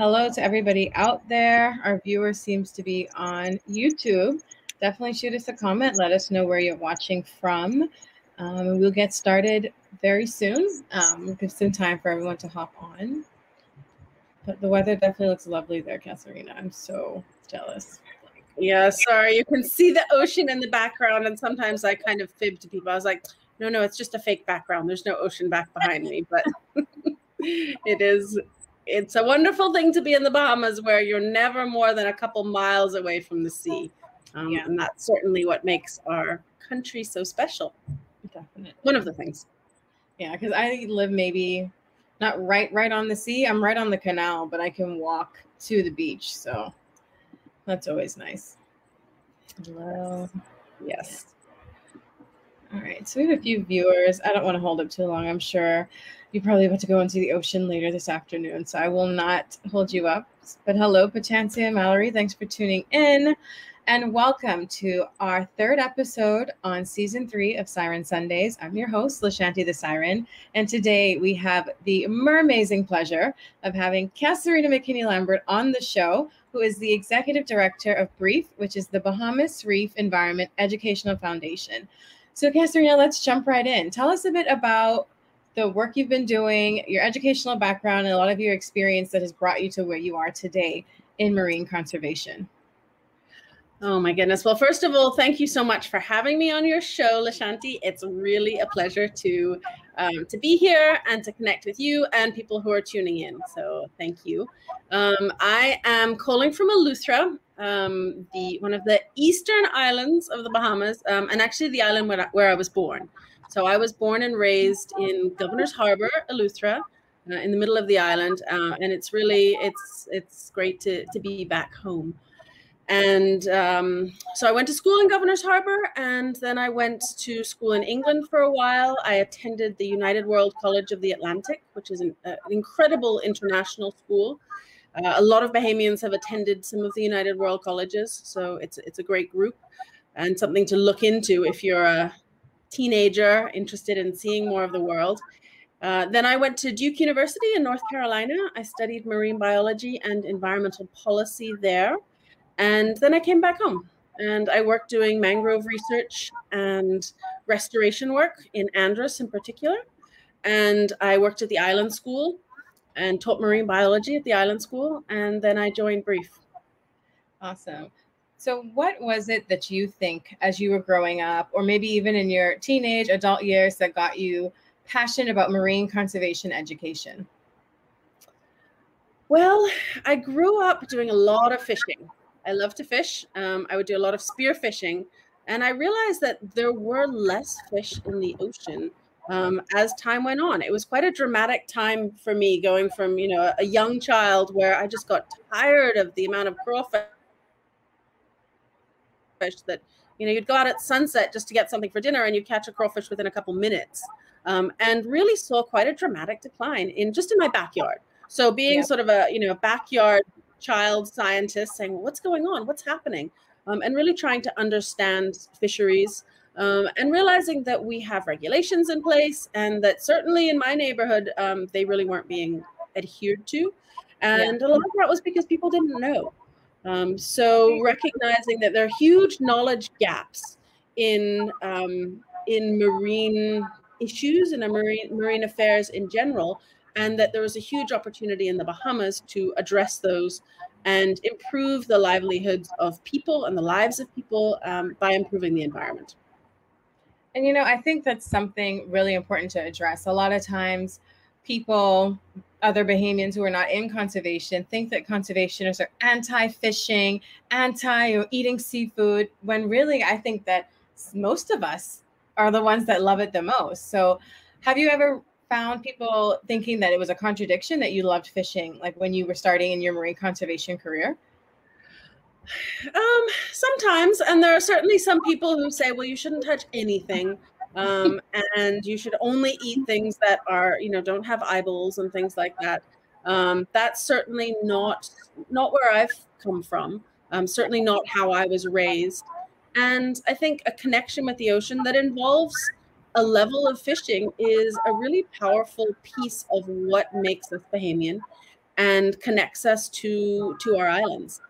hello to everybody out there. Our viewer seems to be on YouTube. Definitely shoot us a comment. Let us know where you're watching from. Um, we'll get started very soon. Um, give some time for everyone to hop on. But the weather definitely looks lovely there, Casuarina. I'm so jealous. Yeah, sorry. You can see the ocean in the background, and sometimes I kind of fib to people. I was like, no, no, it's just a fake background. There's no ocean back behind me, but it is it's a wonderful thing to be in the Bahamas where you're never more than a couple miles away from the sea. Um, yeah. And that's certainly what makes our country so special. Definitely. One of the things. Yeah, because I live maybe not right right on the sea. I'm right on the canal, but I can walk to the beach. So that's always nice. Hello. Yes. All right. So we have a few viewers. I don't want to hold up too long. I'm sure you're probably about to go into the ocean later this afternoon, so I will not hold you up. But hello, Patansia and Mallory. Thanks for tuning in. And welcome to our third episode on season three of Siren Sundays. I'm your host, Lashanti the Siren. And today we have the amazing pleasure of having Casuarina McKinney Lambert on the show, who is the executive director of BREEF, which is the Bahamas Reef Environment Educational Foundation. So, Casuarina, let's jump right in. Tell us a bit about the work you've been doing, your educational background, and a lot of your experience that has brought you to where you are today in marine conservation. Oh my goodness. Well, first of all, thank you so much for having me on your show, Lashanti. It's really a pleasure to um, to be here and to connect with you and people who are tuning in. So thank you. Um, I am calling from Eleuthera, um, the one of the eastern islands of the Bahamas, um, and actually the island where I, where I was born. So I was born and raised in Governor's Harbor, Eleuthera, uh, in the middle of the island, uh, and it's really it's it's great to to be back home. And um, so I went to school in Governor's Harbor, and then I went to school in England for a while. I attended the United World College of the Atlantic, which is an, uh, an incredible international school. Uh, a lot of Bahamians have attended some of the United World Colleges, so it's it's a great group and something to look into if you're a teenager interested in seeing more of the world. Uh, then I went to Duke University in North Carolina. I studied marine biology and environmental policy there. And then I came back home and I worked doing mangrove research and restoration work in Andros in particular. And I worked at the island school and taught marine biology at the island school. And then I joined BREEF. Awesome. So, what was it that you think as you were growing up, or maybe even in your teenage, adult years, that got you passionate about marine conservation education? Well, I grew up doing a lot of fishing. I love to fish. Um, I would do a lot of spear fishing. And I realized that there were less fish in the ocean um, as time went on. It was quite a dramatic time for me going from, you know, a young child where I just got tired of the amount of crawfish crawfish that you know you'd go out at sunset just to get something for dinner and you'd catch a crawfish within a couple minutes um, and really saw quite a dramatic decline in just in my backyard. So being yeah. sort of a you know backyard child scientist saying well, what's going on? What's happening? Um, and really trying to understand fisheries um, and realizing that we have regulations in place and that certainly in my neighborhood um, they really weren't being adhered to. And yeah. a lot of that was because people didn't know um, so recognizing that there are huge knowledge gaps in um, in marine issues and marine marine affairs in general, and that there was a huge opportunity in the Bahamas to address those and improve the livelihoods of people and the lives of people um, by improving the environment. And you know, I think that's something really important to address. A lot of times, people other Bahamians who are not in conservation think that conservationists are anti-fishing, anti eating seafood, when really I think that most of us are the ones that love it the most. So have you ever found people thinking that it was a contradiction that you loved fishing, like when you were starting in your marine conservation career? Um, sometimes, and there are certainly some people who say, "Well, you shouldn't touch anything." Um, and you should only eat things that are you know don't have eyeballs and things like that. Um, that's certainly not not where i've come from. Um, certainly not how i was raised. And i think a connection with the ocean that involves a level of fishing is a really powerful piece of what makes us bahamian and connects us to to our islands.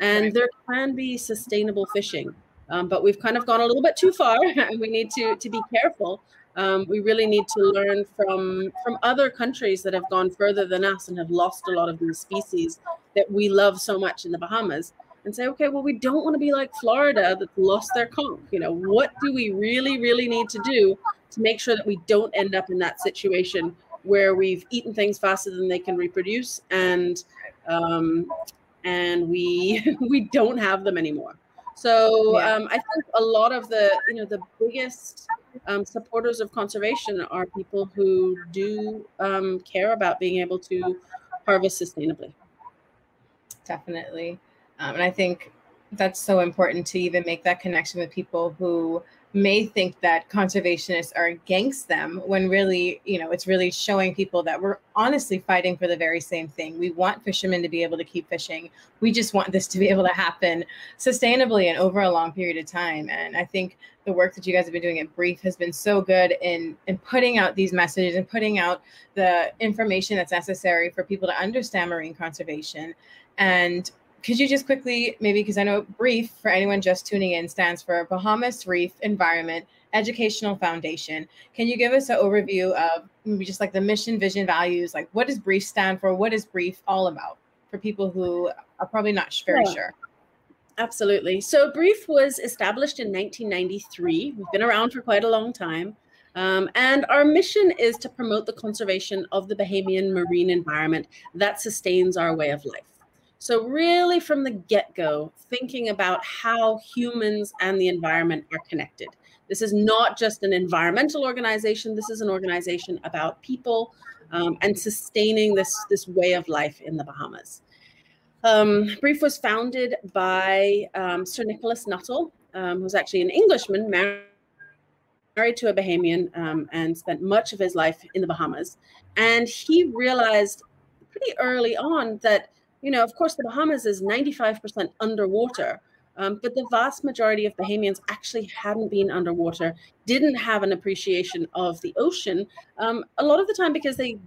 And there can be sustainable fishing, um, but we've kind of gone a little bit too far, and we need to to be careful. Um, we really need to learn from from other countries that have gone further than us and have lost a lot of these species that we love so much in the Bahamas and say, okay, well, we don't want to be like Florida that lost their conch. You know, what do we really, really need to do to make sure that we don't end up in that situation where we've eaten things faster than they can reproduce and um, and we we don't have them anymore. So Yeah. um, I think a lot of the you know the biggest um, supporters of conservation are people who do um, care about being able to harvest sustainably. Definitely. Um, and I think that's so important to even make that connection with people who may think that conservationists are against them when really, you know, it's really showing people that we're honestly fighting for the very same thing. We want fishermen to be able to keep fishing. We just want this to be able to happen sustainably and over a long period of time. And I think the work that you guys have been doing at BREEF has been so good in in putting out these messages and putting out the information that's necessary for people to understand marine conservation. And could you just quickly, maybe because I know BREEF for anyone just tuning in stands for Bahamas Reef Environment Educational Foundation. Can you give us an overview of maybe just like the mission, vision, values? Like, what does BREEF stand for? What is BREEF all about for people who are probably not very Yeah. sure? Absolutely. So BREEF was established in 1993. We've been around for quite a long time. Um, and our mission is to promote the conservation of the Bahamian marine environment that sustains our way of life. So, really, from the get go, thinking about how humans and the environment are connected. This is not just an environmental organization, this is an organization about people um, and sustaining this, this way of life in the Bahamas. Um, BREEF was founded by um, Sir Nicholas Nuttall, um, who's actually an Englishman, married to a Bahamian, um, and spent much of his life in the Bahamas. And he realized pretty early on that, you know, of course, the Bahamas is 95% underwater. Um, but the vast majority of Bahamians actually hadn't been underwater, didn't have an appreciation of the ocean, um, a lot of the time because they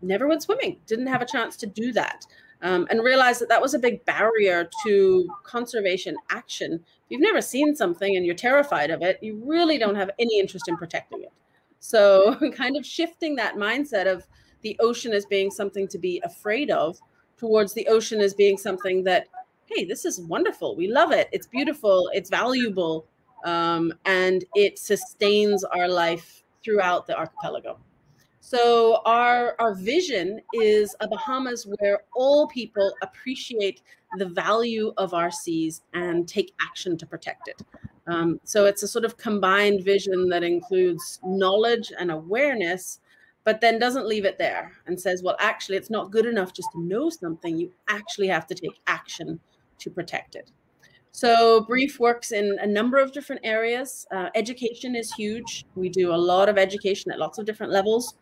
never went swimming, didn't have a chance to do that um, and realized that that was a big barrier to conservation action. If you've never seen something and you're terrified of it, you really don't have any interest in protecting it. So, kind of shifting that mindset of the ocean as being something to be afraid of towards the ocean as being something that, hey, this is wonderful. We love it. It's beautiful. It's valuable. Um, and it sustains our life throughout the archipelago. So our our vision is a Bahamas where all people appreciate the value of our seas and take action to protect it. Um, so it's a sort of combined vision that includes knowledge and awareness, but then doesn't leave it there and says, well, actually, it's not good enough just to know something. You actually have to take action to protect it. So BREEF works in a number of different areas. Uh, education is huge. We do a lot of education at lots of different levels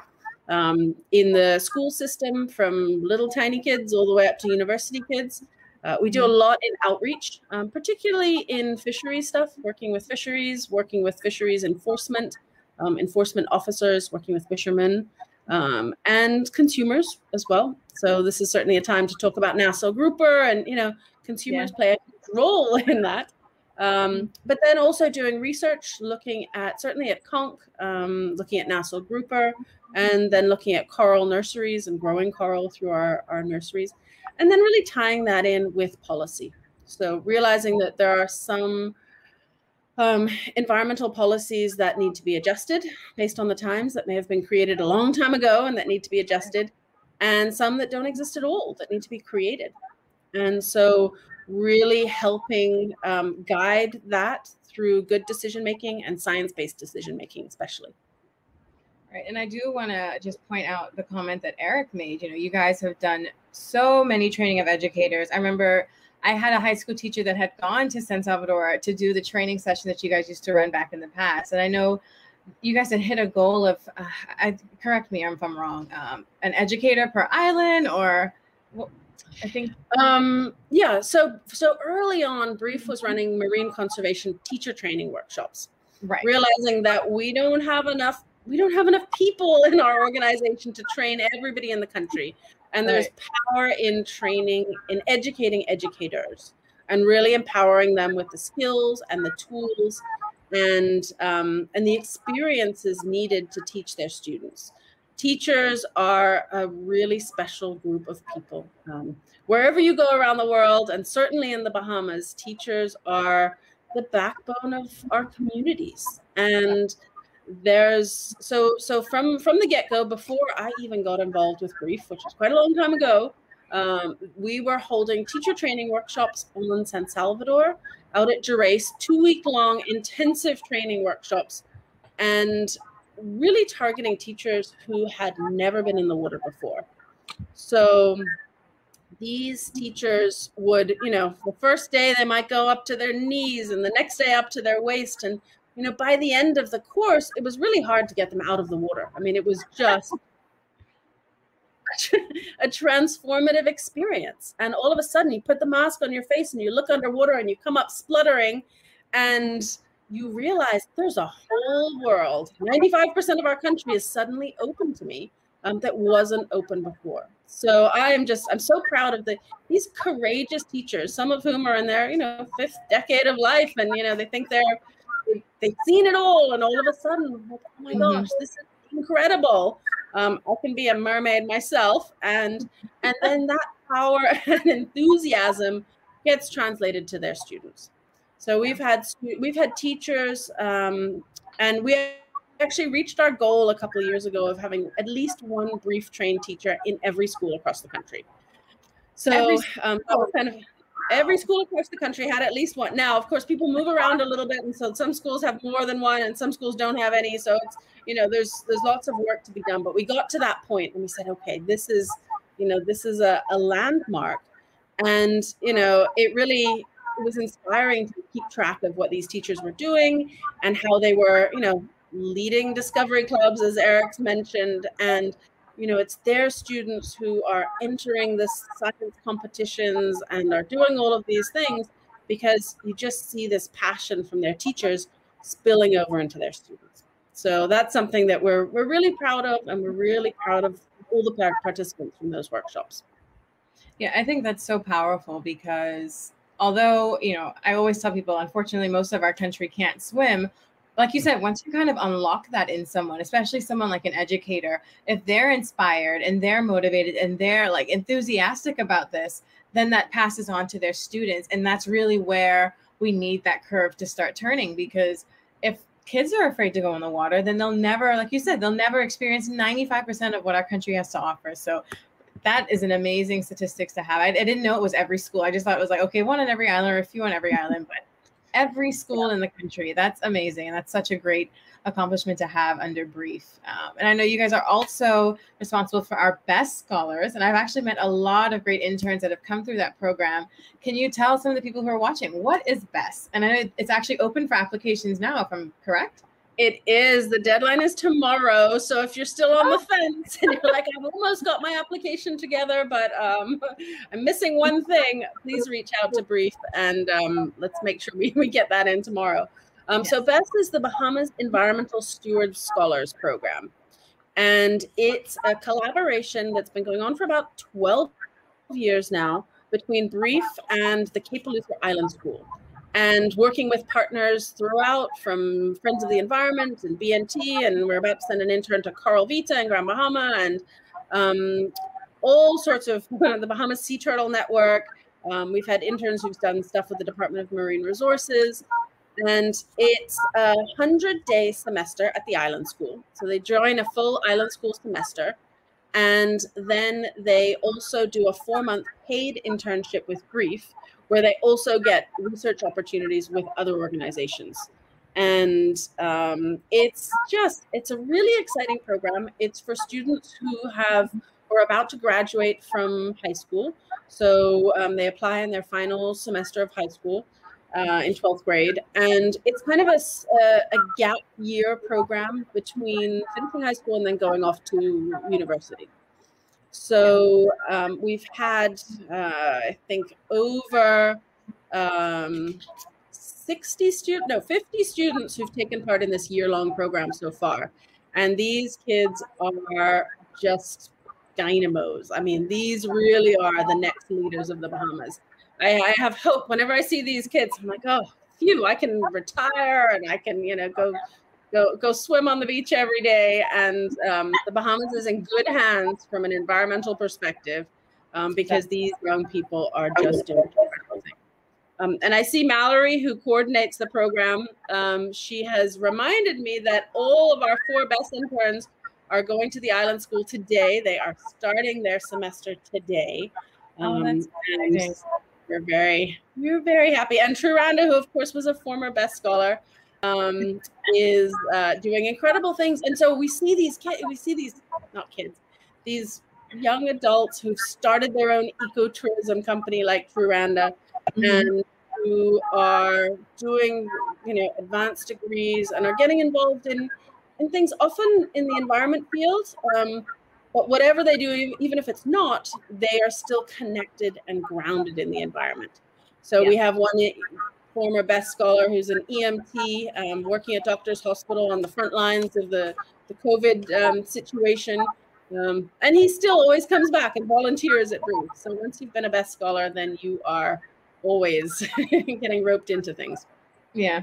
um, in the school system, from little tiny kids all the way up to university kids. Uh, we do a lot in outreach, um, particularly in fisheries stuff, working with fisheries, working with fisheries enforcement, um, enforcement officers, working with fishermen, um, and consumers as well. So this is certainly a time to talk about Nassau grouper, and you know, consumers play a role in that. Um, but then also doing research, looking at certainly at conch, um, looking at Nassau grouper, and then looking at coral nurseries and growing coral through our, our nurseries, and then really tying that in with policy. So realizing that there are some um, environmental policies that need to be adjusted based on the times that may have been created a long time ago and that need to be adjusted, and some that don't exist at all that need to be created. And so, really helping um, guide that through good decision making and science based decision making, especially. Right. And I do want to just point out the comment that Eric made. You know, you guys have done so many training of educators. I remember I had a high school teacher that had gone to San Salvador to do the training session that you guys used to run back in the past. And I know you guys had hit a goal of, uh, I, correct me if I'm wrong, um, an educator per island or well, I think. Um, yeah. So, so early on, BREEF was running marine conservation teacher training workshops, Right. realizing that we don't have enough we don't have enough people in our organization to train everybody in the country. And there's right. power in training, in educating educators and really empowering them with the skills and the tools and um, and the experiences needed to teach their students. Teachers are a really special group of people. Um, wherever you go around the world, and certainly in the Bahamas, teachers are the backbone of our communities. And there's so so from from the get-go, before I even got involved with BREEF, which was quite a long time ago, um, we were holding teacher training workshops on San Salvador out at Gerace, two week long intensive training workshops, and really targeting teachers who had never been in the water before. So these teachers would, you know, the first day they might go up to their knees and the next day up to their waist. And, you know, by the end of the course, it was really hard to get them out of the water. I mean, it was just a transformative experience. And all of a sudden, you put the mask on your face and you look underwater and you come up spluttering and you realize there's a whole world. 95% of our country is suddenly open to me um, that wasn't open before. So I am just, I'm so proud of the these courageous teachers, some of whom are in their, you know, fifth decade of life and, you know, they think they're, they've seen it all. And all of a sudden, oh my mm-hmm. gosh, this is incredible. Um, I can be a mermaid myself, and and then that power and enthusiasm gets translated to their students. So we've had we've had teachers, um, and we actually reached our goal a couple of years ago of having at least one BREEF trained teacher in every school across the country. So um, that was kind of every school across the country had at least one. Now, of course, people move around a little bit, and so some schools have more than one, and some schools don't have any. So it's you know, there's there's lots of work to be done. But we got to that point, and we said, okay, this is you know, this is a, a landmark, and you know, it really was inspiring to keep track of what these teachers were doing and how they were, you know, leading discovery clubs, as Eric's mentioned, and you know, it's their students who are entering the science competitions and are doing all of these things because you just see this passion from their teachers spilling over into their students. So that's something that we're we're really proud of, and we're really proud of all the participants from those workshops. Yeah, I think that's so powerful because although you know, I always tell people, unfortunately, most of our country can't swim like you hmm. said, once you kind of unlock that in someone, especially someone like an educator, if they're inspired and they're motivated and they're like enthusiastic about this, then that passes on to their students. And that's really where we need that curve to start turning because if kids are afraid to go in the water, then they'll never, like you said, they'll never experience 95% of what our country has to offer. So that is an amazing statistics to have. I, I, didn't know it was every school. I just thought it was like, okay, one on every island or a few on every island, but every school in the country. That's amazing. And that's such a great accomplishment to have under BREEF. Um, and I know you guys are also responsible for our best scholars. And I've actually met a lot of great interns that have come through that program. Can you tell some of the people who are watching what is best? And I know it's actually open for applications now, if I'm correct. It is. The deadline is tomorrow. So if you're still on the fence and you're like, I've almost got my application together, but um, I'm missing one thing, please reach out to BREEF and um, let's make sure we, we get that in tomorrow. Um, yes. So BEST is the Bahamas Environmental Steward Scholars Program. And it's a collaboration that's been going on for about 12 years now between BREEF and the Cape Eleuthera Island School and working with partners throughout from Friends of the Environment and BNT, and we're about to send an intern to Coral Vita in Grand Bahama, and um, all sorts of the Bahamas Sea Turtle Network. Um, we've had interns who've done stuff with the Department of Marine Resources, and it's a hundred day semester at the island school. So they join a full island school semester, and then they also do a four month paid internship with BREEF where they also get research opportunities with other organizations. And um, it's just it's a really exciting program. It's for students who have or about to graduate from high school. So um, they apply in their final semester of high school uh, in 12th grade. And it's kind of a, a, gap year program between finishing high school and then going off to university so um, we've had, uh, I think, over um, 60 students, no, 50 students who've taken part in this year long program so far. And these kids are just dynamos. I mean, these really are the next leaders of the Bahamas. I, I have hope whenever I see these kids. I'm like, oh, phew, I can retire and I can, you know, go go go swim on the beach every day. And um, the Bahamas is in good hands from an environmental perspective um, because these young people are just doing incredible things. Um, and I see Mallory, who coordinates the program. Um, she has reminded me that all of our four best interns are going to the island school today. They are starting their semester today. Oh, that's Um, we're very, we're very happy. And Truranda, who of course was a former best scholar, um, is uh, doing incredible things. And so we see these kids, we see these not kids, these young adults who've started their own ecotourism company like Truranda Mhm. and who are doing you know advanced degrees and are getting involved in in things often in the environment field um, but whatever they do even if it's not they are still connected and grounded in the environment so we have one former best scholar who's an emt um, working at doctors hospital on the front lines of the the covid um, situation um, and he still always comes back and volunteers at BREEF. So once you've been a best scholar, then you are always getting roped into things. Yeah.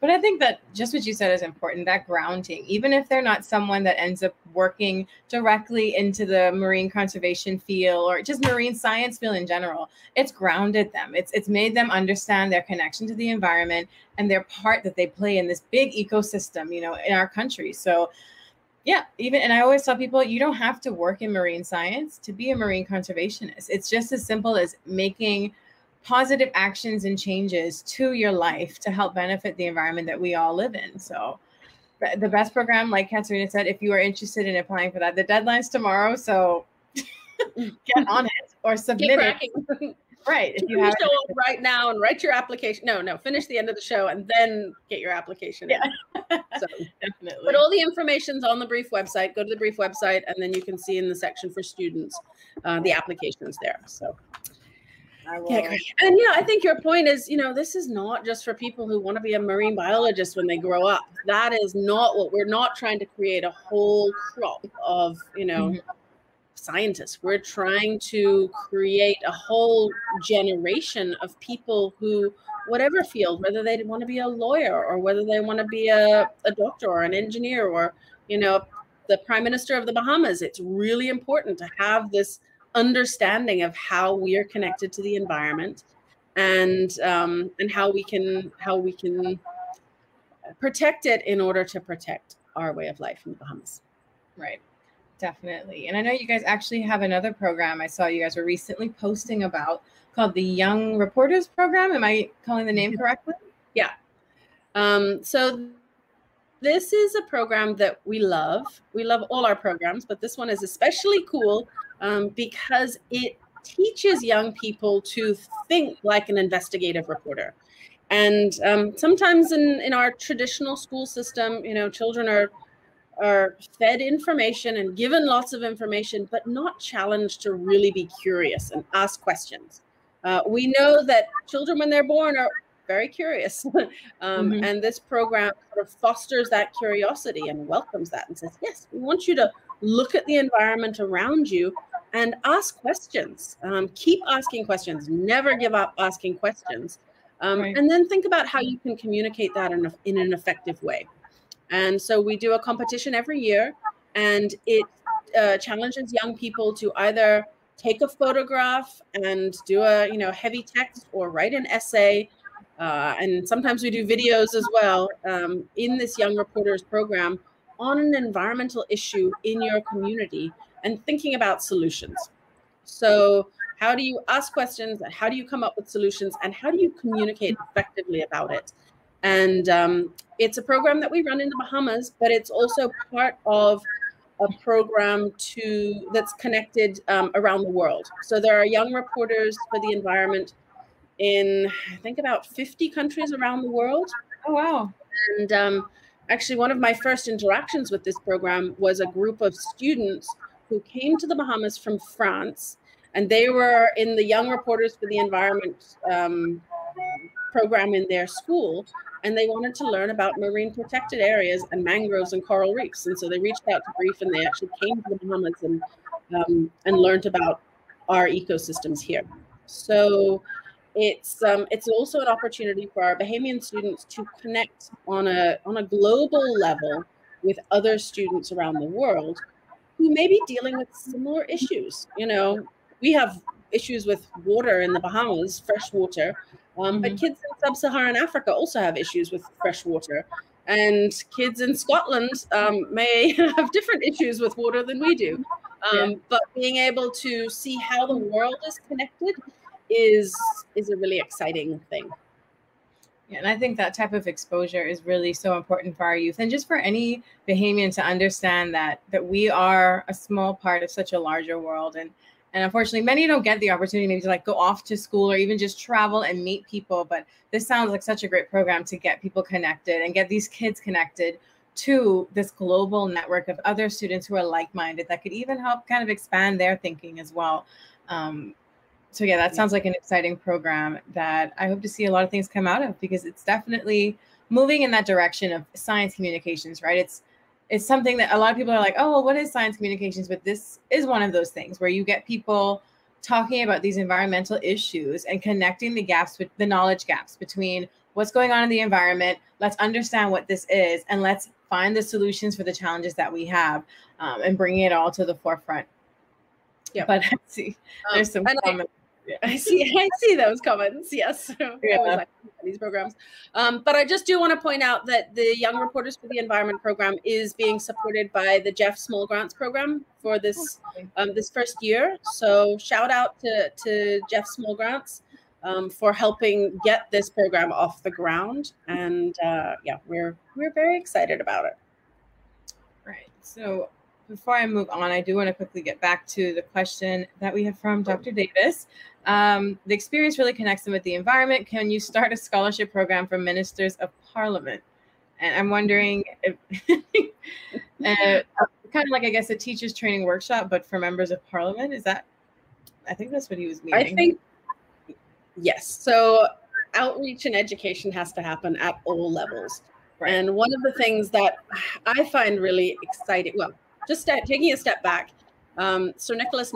But I think that just what you said is important that grounding, even if they're not someone that ends up working directly into the marine conservation field or just marine science field in general, it's grounded them. It's it's made them understand their connection to the environment and their part that they play in this big ecosystem, you know, in our country. So yeah, even and I always tell people you don't have to work in marine science to be a marine conservationist. It's just as simple as making positive actions and changes to your life to help benefit the environment that we all live in. So the best program, like Casuarina said, if you are interested in applying for that, the deadline's tomorrow. So get on it or submit it. Right. If you the show right now and write your application. No, no, finish the end of the show and then get your application. in. So, definitely. but all the information's on the BREEF website. Go to the BREEF website and then you can see in the section for students uh, the applications there. So. Yeah, great. And yeah, I think your point is, you know, this is not just for people who want to be a marine biologist when they grow up. That is not what we're not trying to create a whole crop of, you know, Mhm. scientists. We're trying to create a whole generation of people who whatever field, whether they want to be a lawyer or whether they want to be a, a doctor or an engineer or, you know, the prime minister of the Bahamas, it's really important to have this understanding of how we are connected to the environment and um, and how we can how we can protect it in order to protect our way of life in the Bahamas. Right. Definitely. And I know you guys actually have another program I saw you guys were recently posting about called the Young Reporters Program. Am I calling the name correctly? Yeah. Um, so this is a program that we love. We love all our programs, but this one is especially cool um, because it teaches young people to think like an investigative reporter. And um, sometimes in, in our traditional school system, you know, children are are fed information and given lots of information, but not challenged to really be curious and ask questions. Uh, we know that children, when they're born, are very curious. um, Mhm. And this program sort of fosters that curiosity and welcomes that and says, yes, we want you to look at the environment around you and ask questions. Um, keep asking questions. Never give up asking questions. Um, Right. And then think about how you can communicate that in, a, in an effective way. And so we do a competition every year, and it uh, challenges young people to either take a photograph and do a you know heavy text or write an essay. Uh, and sometimes we do videos as well um, in this Young Reporters program on an environmental issue in your community and thinking about solutions. So, how do you ask questions? How do you come up with solutions? And how do you communicate effectively about it? And um, it's a program that we run in the Bahamas, but it's also part of a program to that's connected um, around the world. So there are young reporters for the environment in I think about 50 countries around the world. Oh wow. And um, actually, one of my first interactions with this program was a group of students who came to the Bahamas from France, and they were in the Young Reporters for the Environment um, program in their school. And they wanted to learn about marine protected areas and mangroves and coral reefs. And so they reached out to BREEF and they actually came to the Bahamas and um, and learned about our ecosystems here. So it's um, it's also an opportunity for our Bahamian students to connect on a on a global level with other students around the world who may be dealing with similar issues. You know, we have issues with water in the Bahamas, fresh water, um, but mm-hmm. kids in sub-Saharan Africa also have issues with fresh water, and kids in Scotland um, may have different issues with water than we do. Um, yeah. But being able to see how the world is connected is is a really exciting thing. And I think that type of exposure is really so important for our youth and just for any Bahamian to understand that that we are a small part of such a larger world. And and unfortunately, many don't get the opportunity maybe to like go off to school or even just travel and meet people. But this sounds like such a great program to get people connected and get these kids connected to this global network of other students who are like-minded that could even help kind of expand their thinking as well. Um, so yeah, that sounds like an exciting program that I hope to see a lot of things come out of because it's definitely moving in that direction of science communications, right? It's it's something that a lot of people are like, oh, well, what is science communications? But this is one of those things where you get people talking about these environmental issues and connecting the gaps with the knowledge gaps between what's going on in the environment. Let's understand what this is and let's find the solutions for the challenges that we have um, and bringing it all to the forefront. Yeah, but I see there's some comments. I see. I see those comments. Yes, yeah. these programs. Um, but I just do want to point out that the Young Reporters for the Environment program is being supported by the GEF Small Grants program for this um, this first year. So shout out to to GEF Small Grants um, for helping get this program off the ground. And uh, yeah, we're we're very excited about it. Right. So before I move on, I do want to quickly get back to the question that we have from Dr. Davis. Um, the experience really connects them with the environment. Can you start a scholarship program for ministers of parliament? And I'm wondering if, uh, kind of like, I guess, a teacher's training workshop, but for members of parliament. Is that, I think that's what he was meaning. I think, yes. So outreach and education has to happen at all levels. Right. And one of the things that I find really exciting, well, just taking a step back, um, Sir Nicholas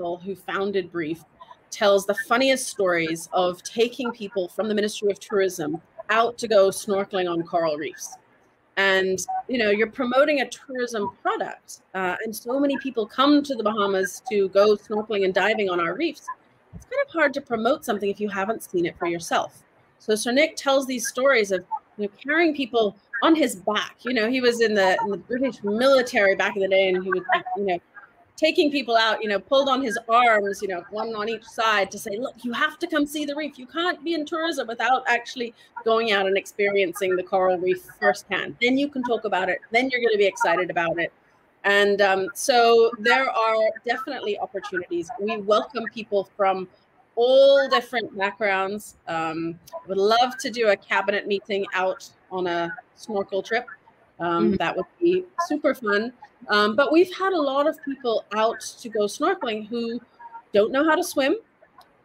who founded BREEF, tells the funniest stories of taking people from the Ministry of Tourism out to go snorkeling on coral reefs. And you know, you're promoting a tourism product, uh, and so many people come to the Bahamas to go snorkeling and diving on our reefs. It's kind of hard to promote something if you haven't seen it for yourself. So Sir Nick tells these stories of you know, carrying people on his back. You know, he was in the in the British military back in the day, and he would, you know, taking people out, you know, pulled on his arms, you know, one on each side to say, look, you have to come see the reef. You can't be in tourism without actually going out and experiencing the coral reef firsthand. Then you can talk about it. Then you're going to be excited about it. And um, so there are definitely opportunities. We welcome people from all different backgrounds. Um, would love to do a cabinet meeting out on a snorkel trip. Um, mm-hmm. That would be super fun. Um, but we've had a lot of people out to go snorkeling who don't know how to swim.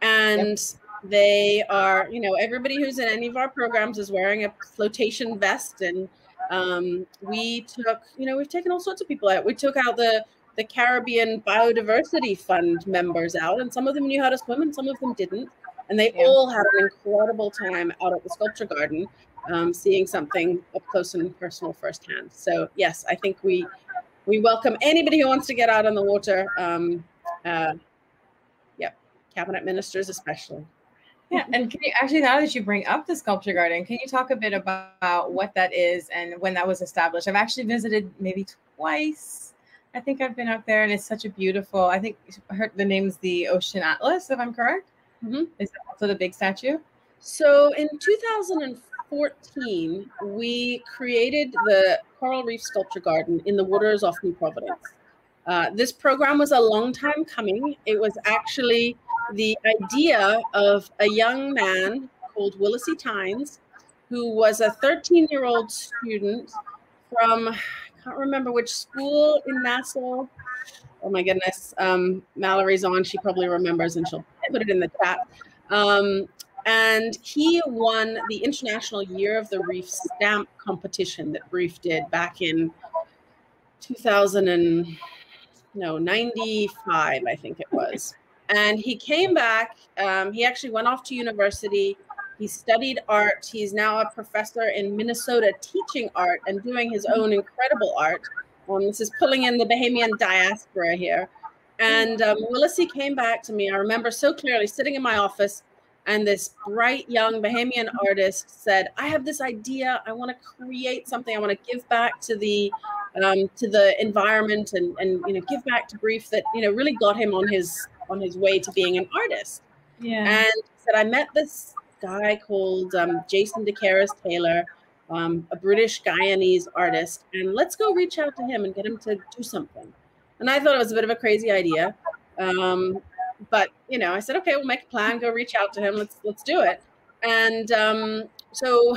And yep. they are, you know, everybody who's in any of our programs is wearing a flotation vest. And um, we took, you know, we've taken all sorts of people out. We took out the the Caribbean Biodiversity Fund members out, and some of them knew how to swim and some of them didn't. And they yeah. all had an incredible time out at the sculpture garden um, seeing something up close and personal firsthand. So yes, I think we we welcome anybody who wants to get out on the water. Um, uh, yep, cabinet ministers especially. Yeah, and can you actually now that you bring up the sculpture garden, can you talk a bit about what that is and when that was established? I've actually visited maybe twice. I think I've been out there, and it's such a beautiful. I think I heard the name's the Ocean Atlas, if I'm correct. Mm-hmm. Is that also the big statue? So in 2004 2014, we created the Coral Reef Sculpture Garden in the waters off New Providence. Uh, this program was a long time coming. It was actually the idea of a young man called Willicey Tynes, who was a 13 year old student from, I can't remember which school in Nassau. Oh my goodness. Um, Mallory's on. She probably remembers and she'll put it in the chat. Um, and he won the International Year of the Reef stamp competition that Reef did back in 2000 and no 95 i think it was. And he came back um, he actually went off to university. He studied art. He's now a professor in minnesota teaching art and doing his own incredible art. Um, this is pulling in the bahamian diaspora here. And um, Willicey he came back to me. I remember so clearly sitting in my office and this bright young bahamian artist said i have this idea i want to create something i want to give back to the um, to the environment and and you know give back to BREEF that you know really got him on his on his way to being an artist. Yeah. And said I met this guy called um, Jason deCaires Taylor, um, a British Guyanese artist, and let's go reach out to him and get him to do something. And I thought it was a bit of a crazy idea, um, but you know, I said, okay, we'll make a plan, go reach out to him, let's let's do it. And um, so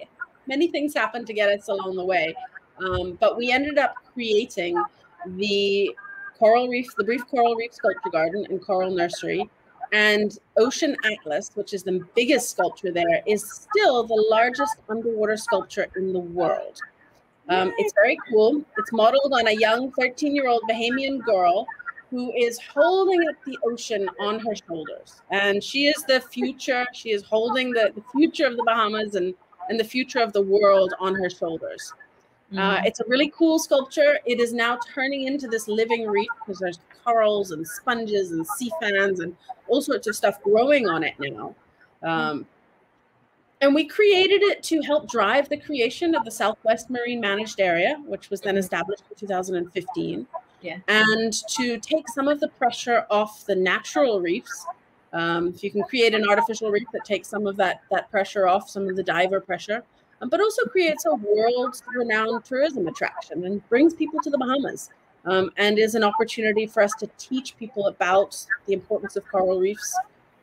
many things happened to get us along the way. Um, but we ended up creating the coral reef, the BREEF Coral Reef Sculpture Garden and Coral Nursery. And Ocean Atlas, which is the biggest sculpture there, is still the largest underwater sculpture in the world. Um, it's very cool. It's modeled on a young 13 year old Bahamian girl who is holding up the ocean on her shoulders. And she is the future. She is holding the, the future of the Bahamas and, and the future of the world on her shoulders. Mm-hmm. Uh, it's a really cool sculpture. It is now turning into this living reef because there's corals and sponges and sea fans and all sorts of stuff growing on it now. Um, and we created it to help drive the creation of the Southwest Marine Managed Area, which was then established in 2015. Yeah. And to take some of the pressure off the natural reefs. Um, if you can create an artificial reef that takes some of that that pressure off, some of the diver pressure, um, but also creates a world renowned tourism attraction and brings people to the Bahamas. Um, and is an opportunity for us to teach people about the importance of coral reefs,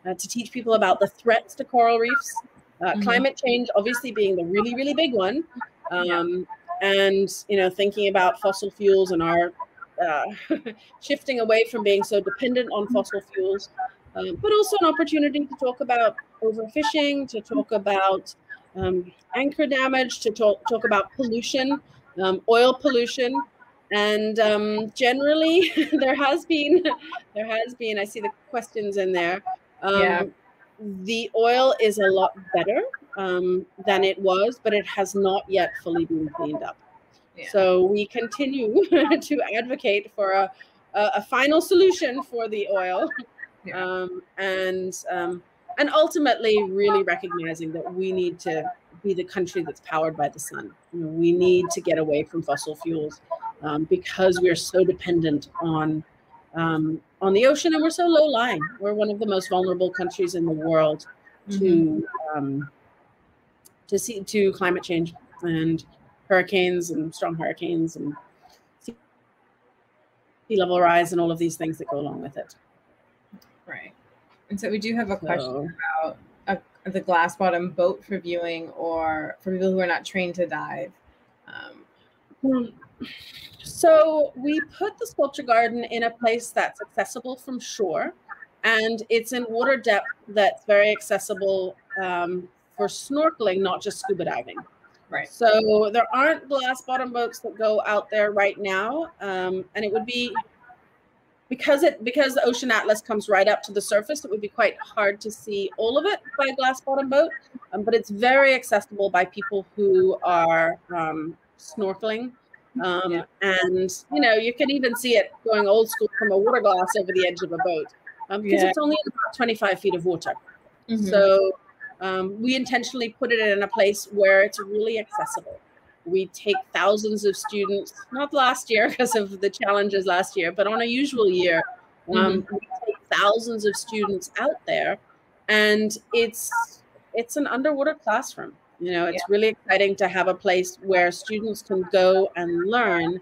uh, to teach people about the threats to coral reefs, uh, mm-hmm. climate change obviously being the really really big one, um, and you know thinking about fossil fuels and our uh, shifting away from being so dependent on fossil fuels, um, but also an opportunity to talk about overfishing, to talk about um, anchor damage, to talk, talk about pollution, um, oil pollution. And um, generally, there has been, there has been, I see the questions in there. Um, yeah. The oil is a lot better um, than it was, but it has not yet fully been cleaned up. Yeah. So we continue to advocate for a, a, a, final solution for the oil. Yeah. Um, and um, and ultimately really recognizing that we need to be the country that's powered by the sun. You know, we need to get away from fossil fuels um, because we're so dependent on um, on the ocean and we're so low lying. We're one of the most vulnerable countries in the world to mm-hmm. um, to see to climate change and hurricanes and strong hurricanes and sea level rise and all of these things that go along with it. Right. And so we do have a question about a, the glass bottom boat for viewing or for people who are not trained to dive. Um, so we put the sculpture garden in a place that's accessible from shore and it's in water depth that's very accessible um, for snorkeling, not just scuba diving. Right. So there aren't glass bottom boats that go out there right now. Um, and it would be because it because the ocean atlas comes right up to the surface it would be quite hard to see all of it by a glass bottom boat um, but it's very accessible by people who are um, snorkeling um, yeah. and you know you can even see it going old school from a water glass over the edge of a boat um, because yeah. it's only about 25 feet of water mm-hmm. so um, we intentionally put it in a place where it's really accessible we take thousands of students, not last year because of the challenges last year, but on a usual year, um, mm-hmm. we take thousands of students out there, and it's it's an underwater classroom. You know, it's yeah. really exciting to have a place where students can go and learn,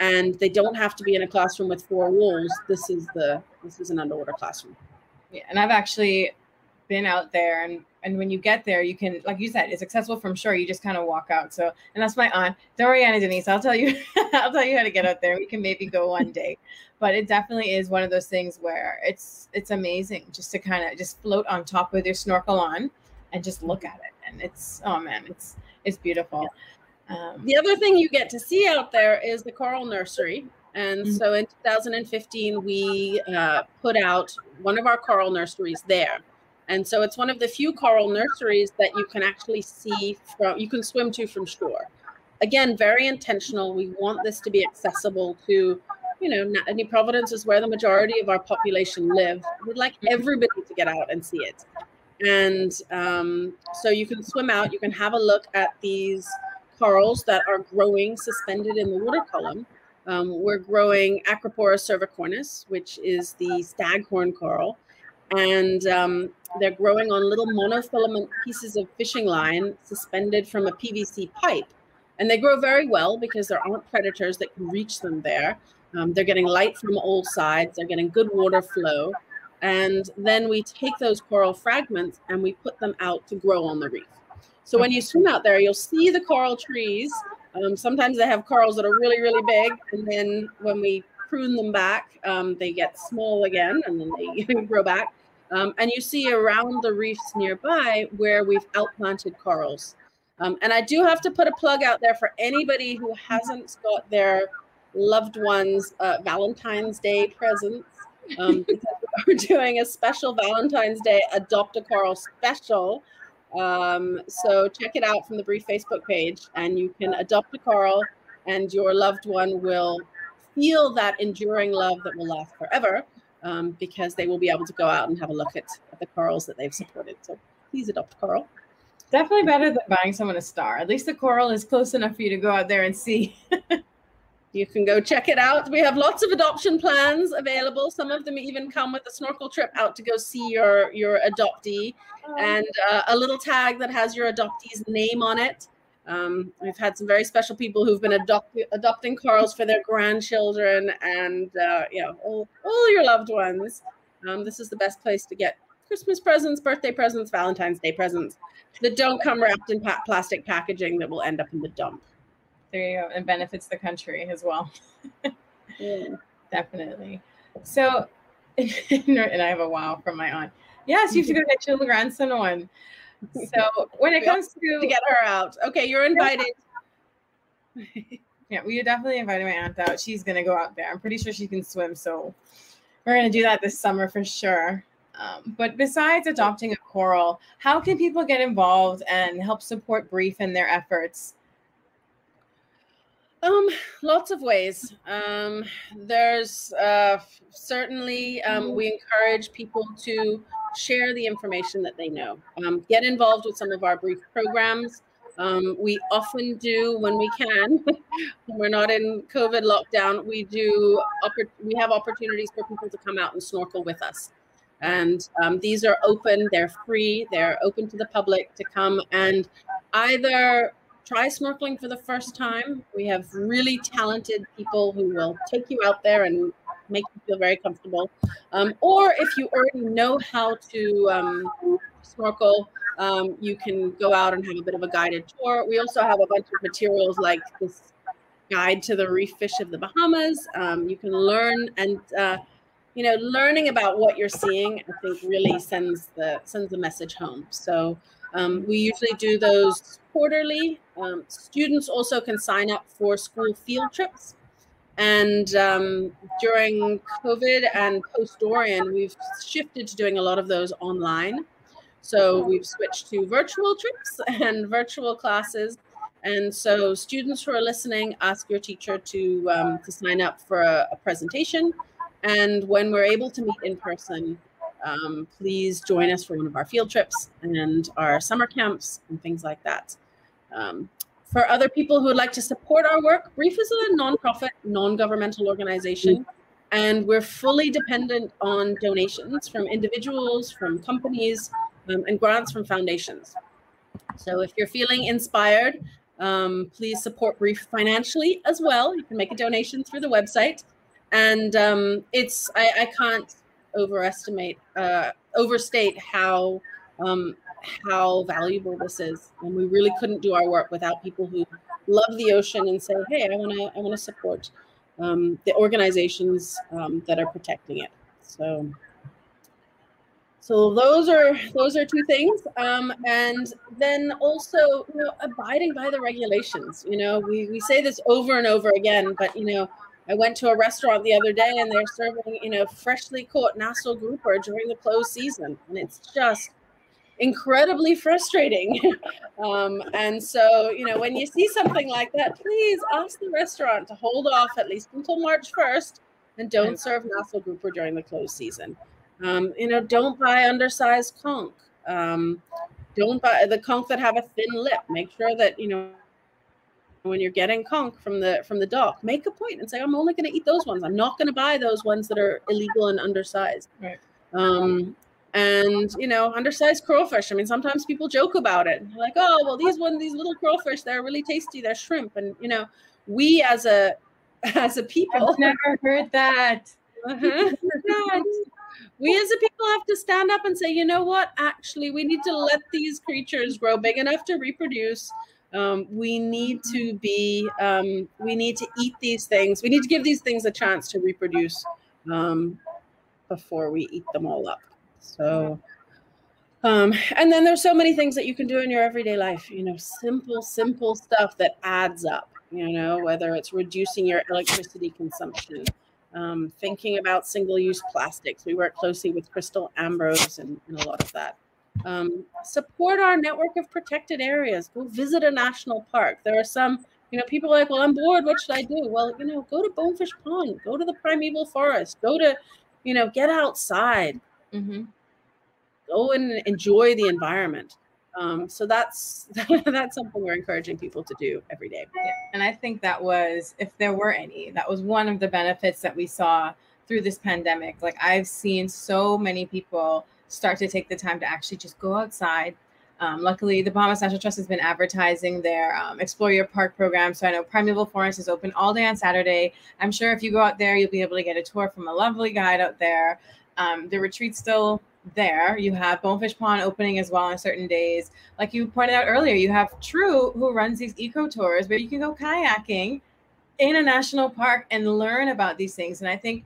and they don't have to be in a classroom with four walls. This is the this is an underwater classroom. Yeah, and I've actually been out there and and when you get there you can like you said it's accessible from shore. You just kind of walk out. So and that's my aunt doriana denise. I'll tell you i'll tell you how to get out there. We can maybe go one day. But it definitely is one of those things where it's it's amazing just to kind of just float on top with your snorkel on and just look at it. And it's oh man it's it's beautiful. Um, the other thing you get to see out there is the coral nursery. And mm-hmm. so in 2015, we uh, put out one of our coral nurseries there. And so it's one of the few coral nurseries that you can actually see from, you can swim to from shore. Again, very intentional. We want this to be accessible to, you know, New Providence is where the majority of our population live. We'd like mm-hmm. everybody to get out and see it. And um, so you can swim out, you can have a look at these corals that are growing suspended in the water column. Um, we're growing Acropora cervicornis, which is the staghorn coral, and um, they're growing on little monofilament pieces of fishing line suspended from a PVC pipe. And they grow very well because there aren't predators that can reach them there. Um, they're getting light from all sides, they're getting good water flow. And then we take those coral fragments and we put them out to grow on the reef. So when you swim out there, you'll see the coral trees. Um, sometimes they have corals that are really, really big. And then when we prune them back, um, they get small again and then they grow back. Um, and you see around the reefs nearby where we've outplanted corals. Um, and I do have to put a plug out there for anybody who hasn't got their loved ones uh, Valentine's Day presents. Um, we're doing a special Valentine's Day Adopt a Coral special um, so check it out from the BREEF Facebook page, and you can adopt a coral, and your loved one will feel that enduring love that will last forever um, because they will be able to go out and have a look at, at the corals that they've supported. So please adopt coral. Definitely better than buying someone a star. At least the coral is close enough for you to go out there and see. you can go check it out. We have lots of adoption plans available. Some of them even come with a snorkel trip out to go see your your adoptee, oh. and uh, a little tag that has your adoptee's name on it. Um, we've had some very special people who've been adopt- adopting corals for their grandchildren and uh, you know all, all your loved ones. Um, this is the best place to get Christmas presents, birthday presents, Valentine's Day presents. That don't come wrapped in pa- plastic packaging that will end up in the dump. There you go. And benefits the country as well. Yeah. definitely. So and i have a wow from my aunt. Yes you have to go get your grandson one so when it comes to to get her out. Okay you're invited. Yeah we definitely invited my aunt out. She's gonna go out there. I'm pretty sure she can swim so we're gonna do that this summer for sure. Um, but besides adopting a coral, how can people get involved and help support BREEF in their efforts? Um, lots of ways. Um, there's uh, certainly um, we encourage people to share the information that they know. Um, get involved with some of our BREEF programs. Um, we often do when we can. when we're not in COVID lockdown, we do. we have opportunities for people to come out and snorkel with us, and um, these are open. They're free. They're open to the public to come and either try snorkeling for the first time. We have really talented people who will take you out there and make you feel very comfortable. Um, or if you already know how to um, snorkel, um, you can go out and have a bit of a guided tour. We also have a bunch of materials like this guide to the reef fish of the Bahamas. Um, you can learn and uh, you know learning about what you're seeing. I think really sends the sends the message home. So um, we usually do those quarterly. Um, students also can sign up for school field trips. And um, during COVID and post Dorian, we've shifted to doing a lot of those online. So we've switched to virtual trips and virtual classes. And so students who are listening, ask your teacher to, um, to sign up for a, a presentation. And when we're able to meet in person, um, please join us for one of our field trips and our summer camps and things like that. Um, for other people who would like to support our work, BREEF is a nonprofit, non-governmental organization, and we're fully dependent on donations from individuals, from companies, um, and grants from foundations. So if you're feeling inspired, um, please support BREEF financially as well. You can make a donation through the website. And um, it's I, I can't overestimate, uh, overstate how um, how valuable this is, and we really couldn't do our work without people who love the ocean and say, "Hey, I want to, I want to support um, the organizations um, that are protecting it." So, so those are those are two things um, and then also you know abiding by the regulations you know we, we say this over and over again but you know i went to a restaurant the other day and they're serving you know freshly caught nassau grouper during the closed season and it's just incredibly frustrating um, and so you know when you see something like that please ask the restaurant to hold off at least until march 1st and don't serve nassau grouper during the closed season um, you know, don't buy undersized conch. Um, don't buy the conch that have a thin lip. Make sure that you know when you're getting conch from the from the dock, make a point and say, I'm only going to eat those ones. I'm not going to buy those ones that are illegal and undersized. Right. Um, and you know, undersized crawfish. I mean, sometimes people joke about it, like, oh, well, these one, these little crawfish, they're really tasty. They're shrimp, and you know, we as a as a people, I've never heard that. Uh-huh we as a people have to stand up and say, you know what? Actually, we need to let these creatures grow big enough to reproduce. Um, we need to be, um, we need to eat these things. We need to give these things a chance to reproduce um, before we eat them all up. So, um, and then there's so many things that you can do in your everyday life. You know, simple, simple stuff that adds up. You know, whether it's reducing your electricity consumption, um, thinking about single-use plastics. We work closely with Kristal Ambrose and, and a lot of that. Um, support our network of protected areas. Go visit a national park. There are some, you know, people are like, well, I'm bored. What should I do? Well, you know, go to Bonefish Pond. Go to the primeval forest. Go to, you know, get outside. Mm-hmm. Go and enjoy the environment. Um, so that's that's something we're encouraging people to do every day. Yeah. And I think that was, if there were any, that was one of the benefits that we saw through this pandemic. Like I've seen so many people start to take the time to actually just go outside. Um, luckily, the Bahamas National Trust has been advertising their um, Explore Your Park program. So I know Primeval Forest is open all day on Saturday. I'm sure if you go out there, you'll be able to get a tour from a lovely guide out there. Um, the retreat's still there. You have Bonefish Pond opening as well on certain days. Like you pointed out earlier, you have True who runs these eco tours where you can go kayaking in a national park and learn about these things. And I think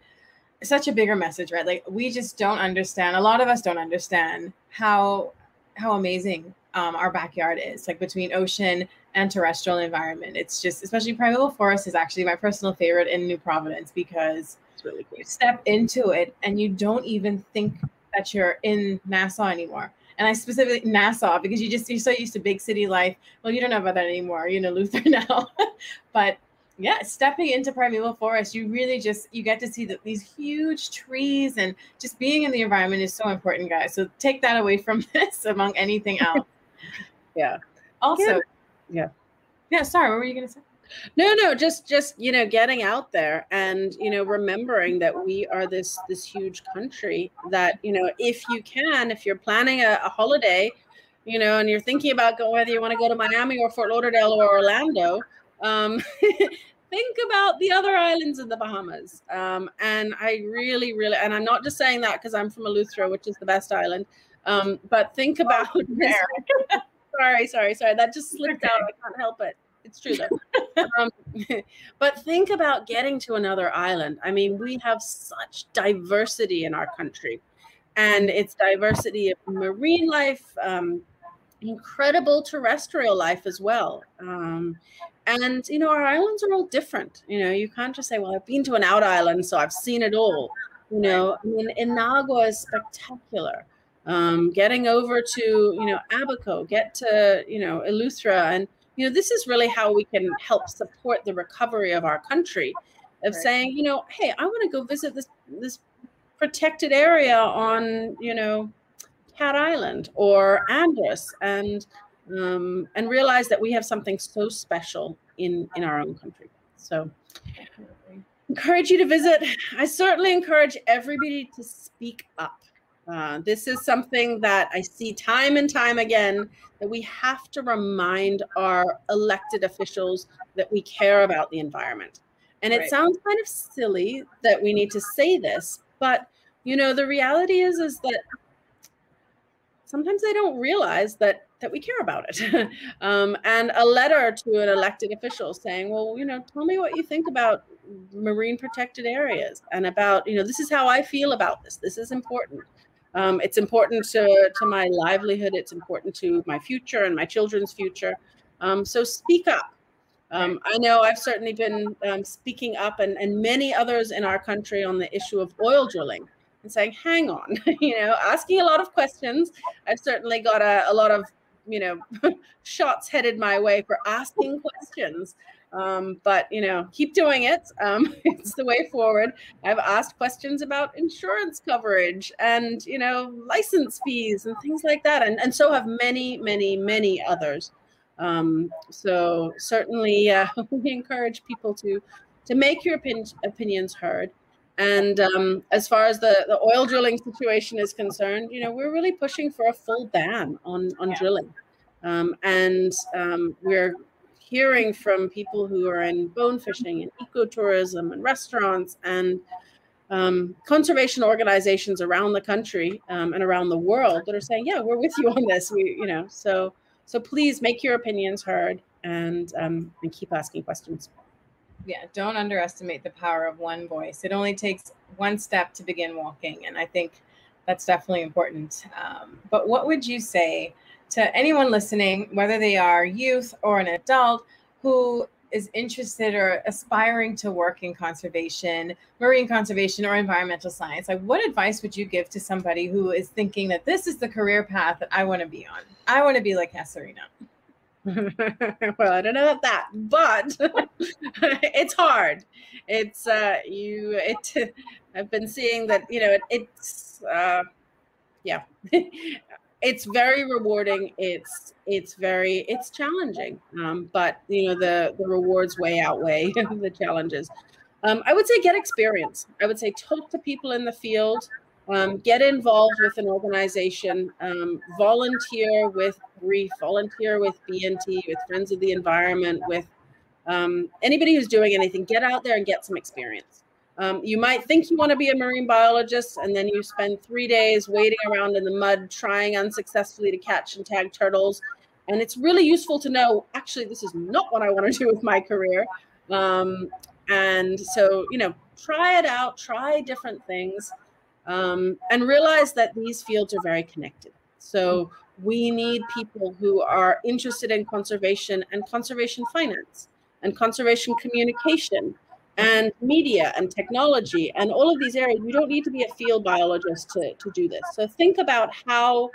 such a bigger message, right? Like we just don't understand. A lot of us don't understand how how amazing um, our backyard is, like between ocean and terrestrial environment. It's just, especially primeval forest is actually my personal favorite in New Providence because it's really cool. you step into it and you don't even think that you're in Nassau anymore. And I specifically Nassau because you just you're so used to big city life. Well, you don't know about that anymore. You're in Luther now. but yeah, stepping into primeval forest, you really just you get to see that these huge trees and just being in the environment is so important, guys. So take that away from this among anything else. yeah. Also, yeah. yeah. Yeah, sorry, what were you gonna say? No no just just you know getting out there and you know remembering that we are this this huge country that you know if you can if you're planning a, a holiday you know and you're thinking about going whether you want to go to miami or fort lauderdale or orlando um, think about the other islands in the bahamas. Um, and i really really and i'm not just saying that because i'm from eleuthera which is the best island um, but think about sorry sorry sorry that just slipped out. I can't help it it's true though. um, but think about getting to another island. I mean, we have such diversity in our country, and it's diversity of marine life, um, incredible terrestrial life as well. Um, and you know, our islands are all different. You know, you can't just say, "Well, I've been to an out island, so I've seen it all." You know, I mean, Inagua is spectacular. Um, getting over to you know Abaco, get to you know Eleuthera, and you know, this is really how we can help support the recovery of our country of saying, you know, hey, I want to go visit this this protected area on, you know, Cat Island or Andros and um, and realize that we have something so special in in our own country. So encourage you to visit. I certainly encourage everybody to speak up. Uh, this is something that I see time and time again that we have to remind our elected officials that we care about the environment. And right. it sounds kind of silly that we need to say this, but you know the reality is is that sometimes they don't realize that that we care about it. um, and a letter to an elected official saying, "Well, you know, tell me what you think about marine protected areas and about you know this is how I feel about this. This is important." Um, it's important to, to my livelihood. It's important to my future and my children's future. Um, so speak up. Um, I know I've certainly been um, speaking up, and, and many others in our country on the issue of oil drilling and saying, hang on, you know, asking a lot of questions. I've certainly got a, a lot of, you know, shots headed my way for asking questions. Um, but you know, keep doing it. Um, it's the way forward. I've asked questions about insurance coverage and you know license fees and things like that, and and so have many, many, many others. Um, so certainly, uh, we encourage people to to make your opin- opinions heard. And um, as far as the, the oil drilling situation is concerned, you know, we're really pushing for a full ban on, on yeah. drilling. Um, and um, we're hearing from people who are in bone fishing and ecotourism and restaurants and um, conservation organizations around the country um, and around the world that are saying, yeah, we're with you on this. We, you know, so, so please make your opinions heard and, um, and keep asking questions yeah, don't underestimate the power of one voice. It only takes one step to begin walking. And I think that's definitely important. Um, but what would you say to anyone listening, whether they are youth or an adult who is interested or aspiring to work in conservation, marine conservation, or environmental science? Like, what advice would you give to somebody who is thinking that this is the career path that I want to be on? I want to be like Casuarina. well, I don't know about that, but it's hard. It's uh, you. It. I've been seeing that. You know, it, it's. Uh, yeah, it's very rewarding. It's it's very it's challenging. Um, but you know the the rewards way outweigh the challenges. Um, I would say get experience. I would say talk to people in the field. Um, get involved with an organization, um, volunteer with Reef, volunteer with BNT, with Friends of the Environment, with um, anybody who's doing anything. Get out there and get some experience. Um, you might think you want to be a marine biologist, and then you spend three days wading around in the mud, trying unsuccessfully to catch and tag turtles. And it's really useful to know actually, this is not what I want to do with my career. Um, and so, you know, try it out, try different things um, and realize that these fields are very connected. So we need people who are interested in conservation and conservation finance and conservation communication and media and technology and all of these areas. You don't need to be a field biologist to, to do this. So think about how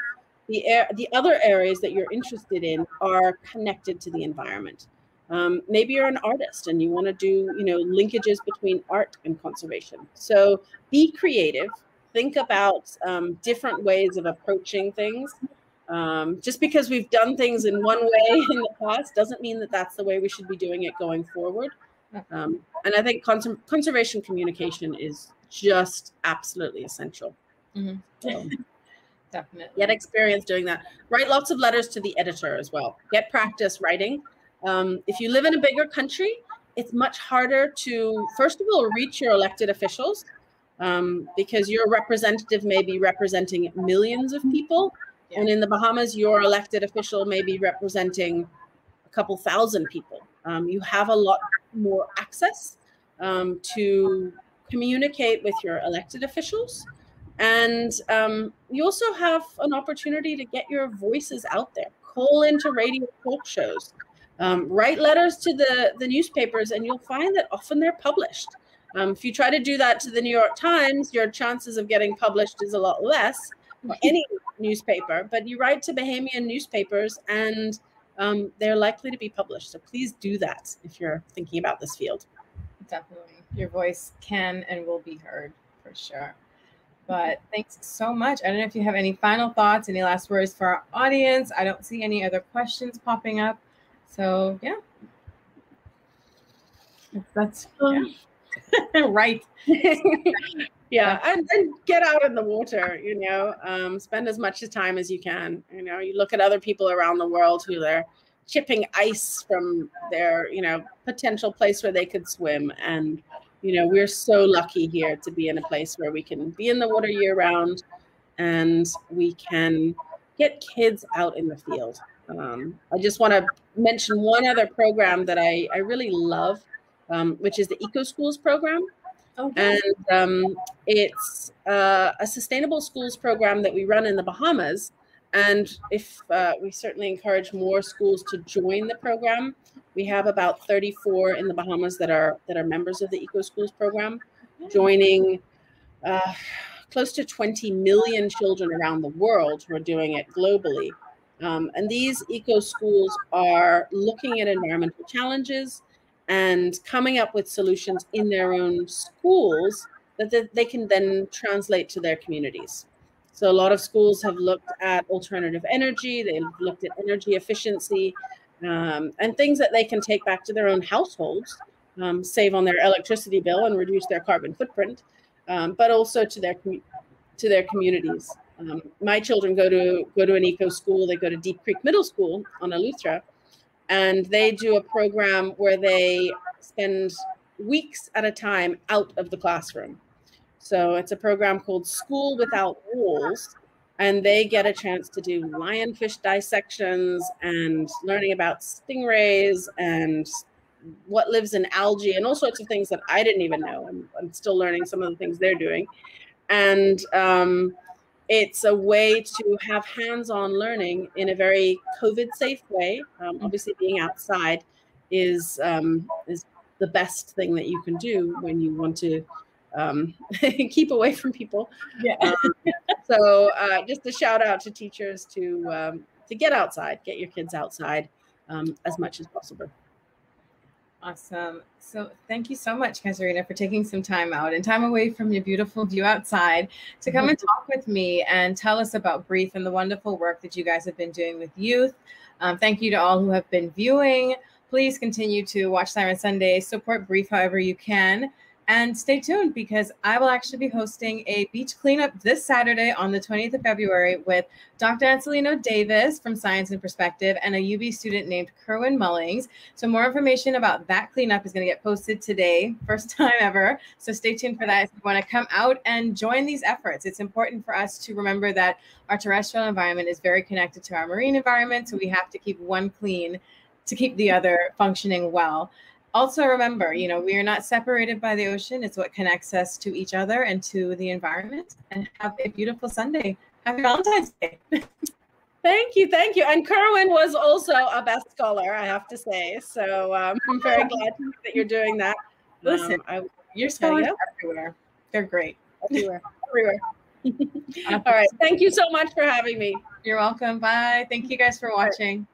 the air, the other areas that you're interested in are connected to the environment. Um, maybe you're an artist and you want to do, you know, linkages between art and conservation. So be creative, think about um, different ways of approaching things. Um, just because we've done things in one way in the past doesn't mean that that's the way we should be doing it going forward. Um, and I think cons- conservation communication is just absolutely essential. Mm-hmm. So, Definitely. Get experience doing that. Write lots of letters to the editor as well. Get practice writing. Um, if you live in a bigger country, it's much harder to, first of all, reach your elected officials um, because your representative may be representing millions of people. Yeah. And in the Bahamas, your elected official may be representing a couple thousand people. Um, you have a lot more access um, to communicate with your elected officials. And um, you also have an opportunity to get your voices out there. Call into radio talk shows, um, write letters to the, the newspapers, and you'll find that often they're published. Um, if you try to do that to the New York Times, your chances of getting published is a lot less. Any newspaper, but you write to Bahamian newspapers and um, they're likely to be published. So please do that if you're thinking about this field. Definitely. Your voice can and will be heard for sure. But thanks so much. I don't know if you have any final thoughts, any last words for our audience. I don't see any other questions popping up. So, yeah. That's. Yeah. right. yeah, and, and, get out in the water. You know, um, spend as much time as you can. You know, you look at other people around the world who they're chipping ice from their, you know, potential place where they could swim, and you know, we're so lucky here to be in a place where we can be in the water year round, and we can get kids out in the field. Um, I just want to mention one other program that I, I really love um, which is the Eco Schools program. Oh, and um, it's uh, a sustainable schools program that we run in the Bahamas. And if uh, we certainly encourage more schools to join the program, we have about 34 in the Bahamas that are that are members of the Eco Schools program, joining uh, close to 20 million children around the world who are doing it globally. Um, and these eco schools are looking at environmental challenges and coming up with solutions in their own schools that they can then translate to their communities. So a lot of schools have looked at alternative energy, they've looked at energy efficiency, um, and things that they can take back to their own households, um, save on their electricity bill and reduce their carbon footprint, um, but also to their to their communities. Um, my children go to go to an eco school. They go to Deep Creek Middle School on Eleuthera, and they do a program where they spend weeks at a time out of the classroom. So it's a program called School Without Walls, and they get a chance to do lionfish dissections and learning about stingrays and what lives in algae and all sorts of things that I didn't even know. I'm, I'm still learning some of the things they're doing. And um, it's a way to have hands-on learning in a very COVID-safe way. Um, mm-hmm. obviously, being outside is um, is the best thing that you can do when you want to um, keep away from people. Yeah. Um, so, uh, just a shout out to teachers to um, to get outside, get your kids outside um, as much as possible. Awesome. So thank you so much, Casuarina, for taking some time out and time away from your beautiful view outside to come and talk with me and tell us about BREEF and the wonderful work that you guys have been doing with youth. Um, thank you to all who have been viewing. Please continue to watch Siren Sunday, support BREEF however you can. And stay tuned because I will actually be hosting a beach cleanup this Saturday on the 20th of February with Dr. Ancilleno Davis from Science and Perspective and a UB student named Kerwin Mullings. So, more information about that cleanup is going to get posted today, first time ever. So, stay tuned for that if you want to come out and join these efforts. It's important for us to remember that our terrestrial environment is very connected to our marine environment. So, we have to keep one clean to keep the other functioning well also remember, you know, we are not separated by the ocean. It's what connects us to each other and to the environment. And have a beautiful Sunday. Happy Valentine's Day. thank you, thank you. And Kerwin was also a best scholar, I have to say. So um, I'm very glad that you're doing that. Listen, um, I, you're scholars everywhere. They're great. Everywhere. everywhere. All right. Thank you so much for having me. You're welcome. Bye. Thank you guys for watching.